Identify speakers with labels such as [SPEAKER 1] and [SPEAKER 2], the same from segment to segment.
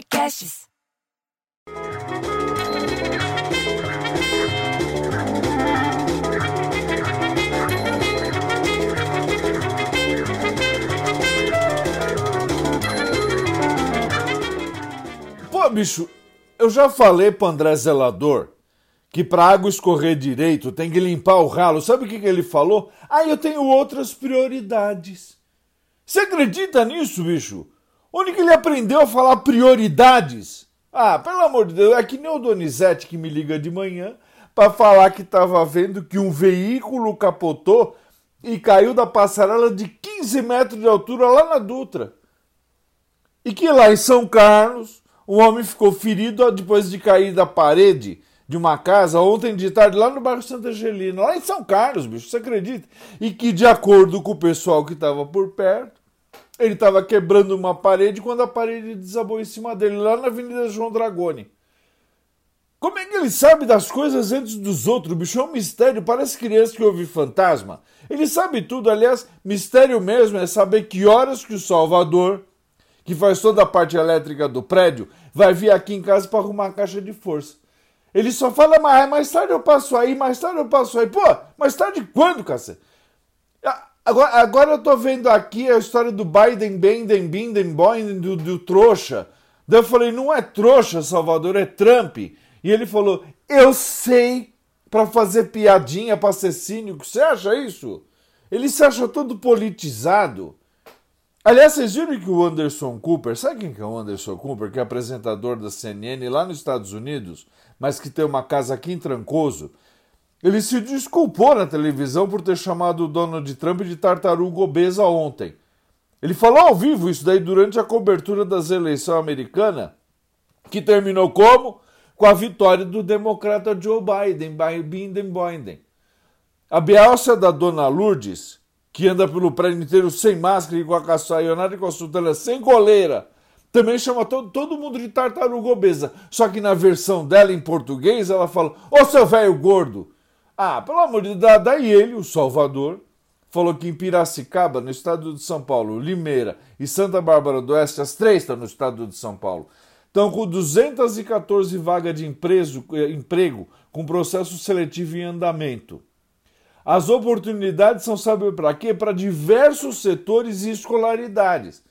[SPEAKER 1] Podcasts.
[SPEAKER 2] Pô, bicho, eu já falei pro André Zelador que pra água escorrer direito tem que limpar o ralo. Sabe o que, que ele falou? Ah, eu tenho outras prioridades. Você acredita nisso, bicho? Onde que ele aprendeu a falar prioridades? Ah, pelo amor de Deus, é que nem o Donizete que me liga de manhã para falar que estava vendo que um veículo capotou e caiu da passarela de 15 metros de altura lá na Dutra. E que lá em São Carlos, um homem ficou ferido depois de cair da parede de uma casa ontem de tarde lá no bairro Santa Angelina, lá em São Carlos, bicho, você acredita? E que de acordo com o pessoal que estava por perto, ele estava quebrando uma parede quando a parede desabou em cima dele, lá na Avenida João Dragoni. Como é que ele sabe das coisas antes dos outros, bicho? É um mistério, parece criança que ouve fantasma. Ele sabe tudo, aliás, mistério mesmo é saber que horas que o Salvador, que faz toda a parte elétrica do prédio, vai vir aqui em casa para arrumar a caixa de força. Ele só fala, mas mais tarde eu passo aí, mais tarde eu passo aí. Pô, mais tarde quando, cacete? Agora, agora eu tô vendo aqui a história do Biden, Biden, Binden, Boyden, do, do trouxa. Daí eu falei, não é trouxa, Salvador, é Trump. E ele falou, eu sei para fazer piadinha, para ser cínico. Você acha isso? Ele se acha todo politizado. Aliás, vocês viram que o Anderson Cooper, sabe quem que é o Anderson Cooper, que é apresentador da CNN lá nos Estados Unidos, mas que tem uma casa aqui em Trancoso? Ele se desculpou na televisão por ter chamado o Donald Trump de tartaruga obesa ontem. Ele falou ao vivo isso daí durante a cobertura das eleições americanas, que terminou como? Com a vitória do democrata Joe Biden, Biden Biden. A Bielsa da Dona Lourdes, que anda pelo prédio inteiro sem máscara e com a caçaionada e com a sutana sem coleira, também chama todo, todo mundo de tartaruga obesa. Só que na versão dela em português ela fala: Ô seu velho gordo! Ah, pelo amor de Deus, daí ele, o Salvador, falou que em Piracicaba, no estado de São Paulo, Limeira e Santa Bárbara do Oeste, as três estão no estado de São Paulo, estão com 214 vagas de emprego, eh, emprego com processo seletivo em andamento. As oportunidades são, sabe para quê? Para diversos setores e escolaridades.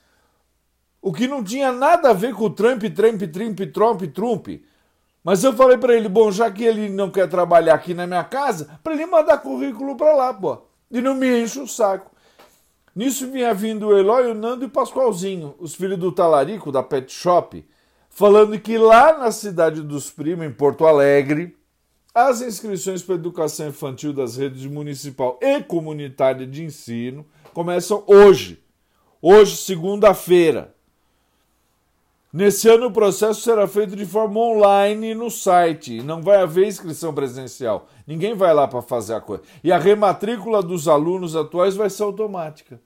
[SPEAKER 2] O que não tinha nada a ver com o Trump, Trump, Trump, Trump, Trump. Mas eu falei para ele, bom, já que ele não quer trabalhar aqui na minha casa, para ele mandar currículo para lá, pô. E não me enche o saco. Nisso vinha vindo o Eloy, o Nando e o Pascoalzinho, os filhos do Talarico, da Pet Shop, falando que lá na cidade dos primos, em Porto Alegre, as inscrições para educação infantil das redes municipal e comunitária de ensino começam hoje. Hoje, segunda-feira. Nesse ano, o processo será feito de forma online no site. Não vai haver inscrição presencial. Ninguém vai lá para fazer a coisa. E a rematrícula dos alunos atuais vai ser automática.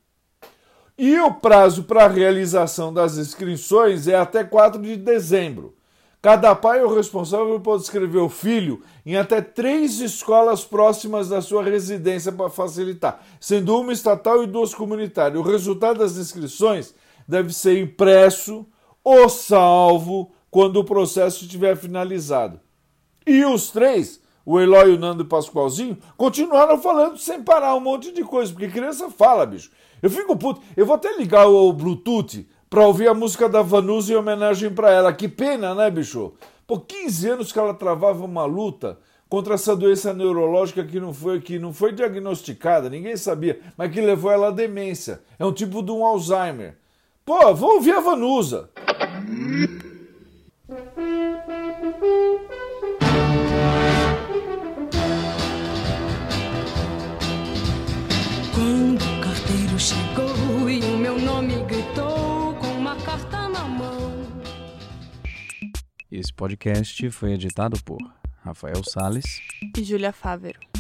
[SPEAKER 2] E o prazo para a realização das inscrições é até 4 de dezembro. Cada pai ou responsável pode inscrever o filho em até três escolas próximas da sua residência para facilitar, sendo uma estatal e duas comunitárias. O resultado das inscrições deve ser impresso o salvo quando o processo estiver finalizado. E os três, o Eloy, o Nando e o Pascoalzinho, continuaram falando sem parar um monte de coisa, porque criança fala, bicho. Eu fico puto. Eu vou até ligar o Bluetooth pra ouvir a música da Vanusa em homenagem para ela. Que pena, né, bicho? Por 15 anos que ela travava uma luta contra essa doença neurológica que não foi que não foi diagnosticada, ninguém sabia, mas que levou ela à demência. É um tipo de um Alzheimer. Pô, vou ouvir a Vanusa.
[SPEAKER 3] Quando o carteiro chegou e o meu nome gritou com uma carta na mão.
[SPEAKER 4] Esse podcast foi editado por Rafael Sales
[SPEAKER 5] e Júlia Fávero.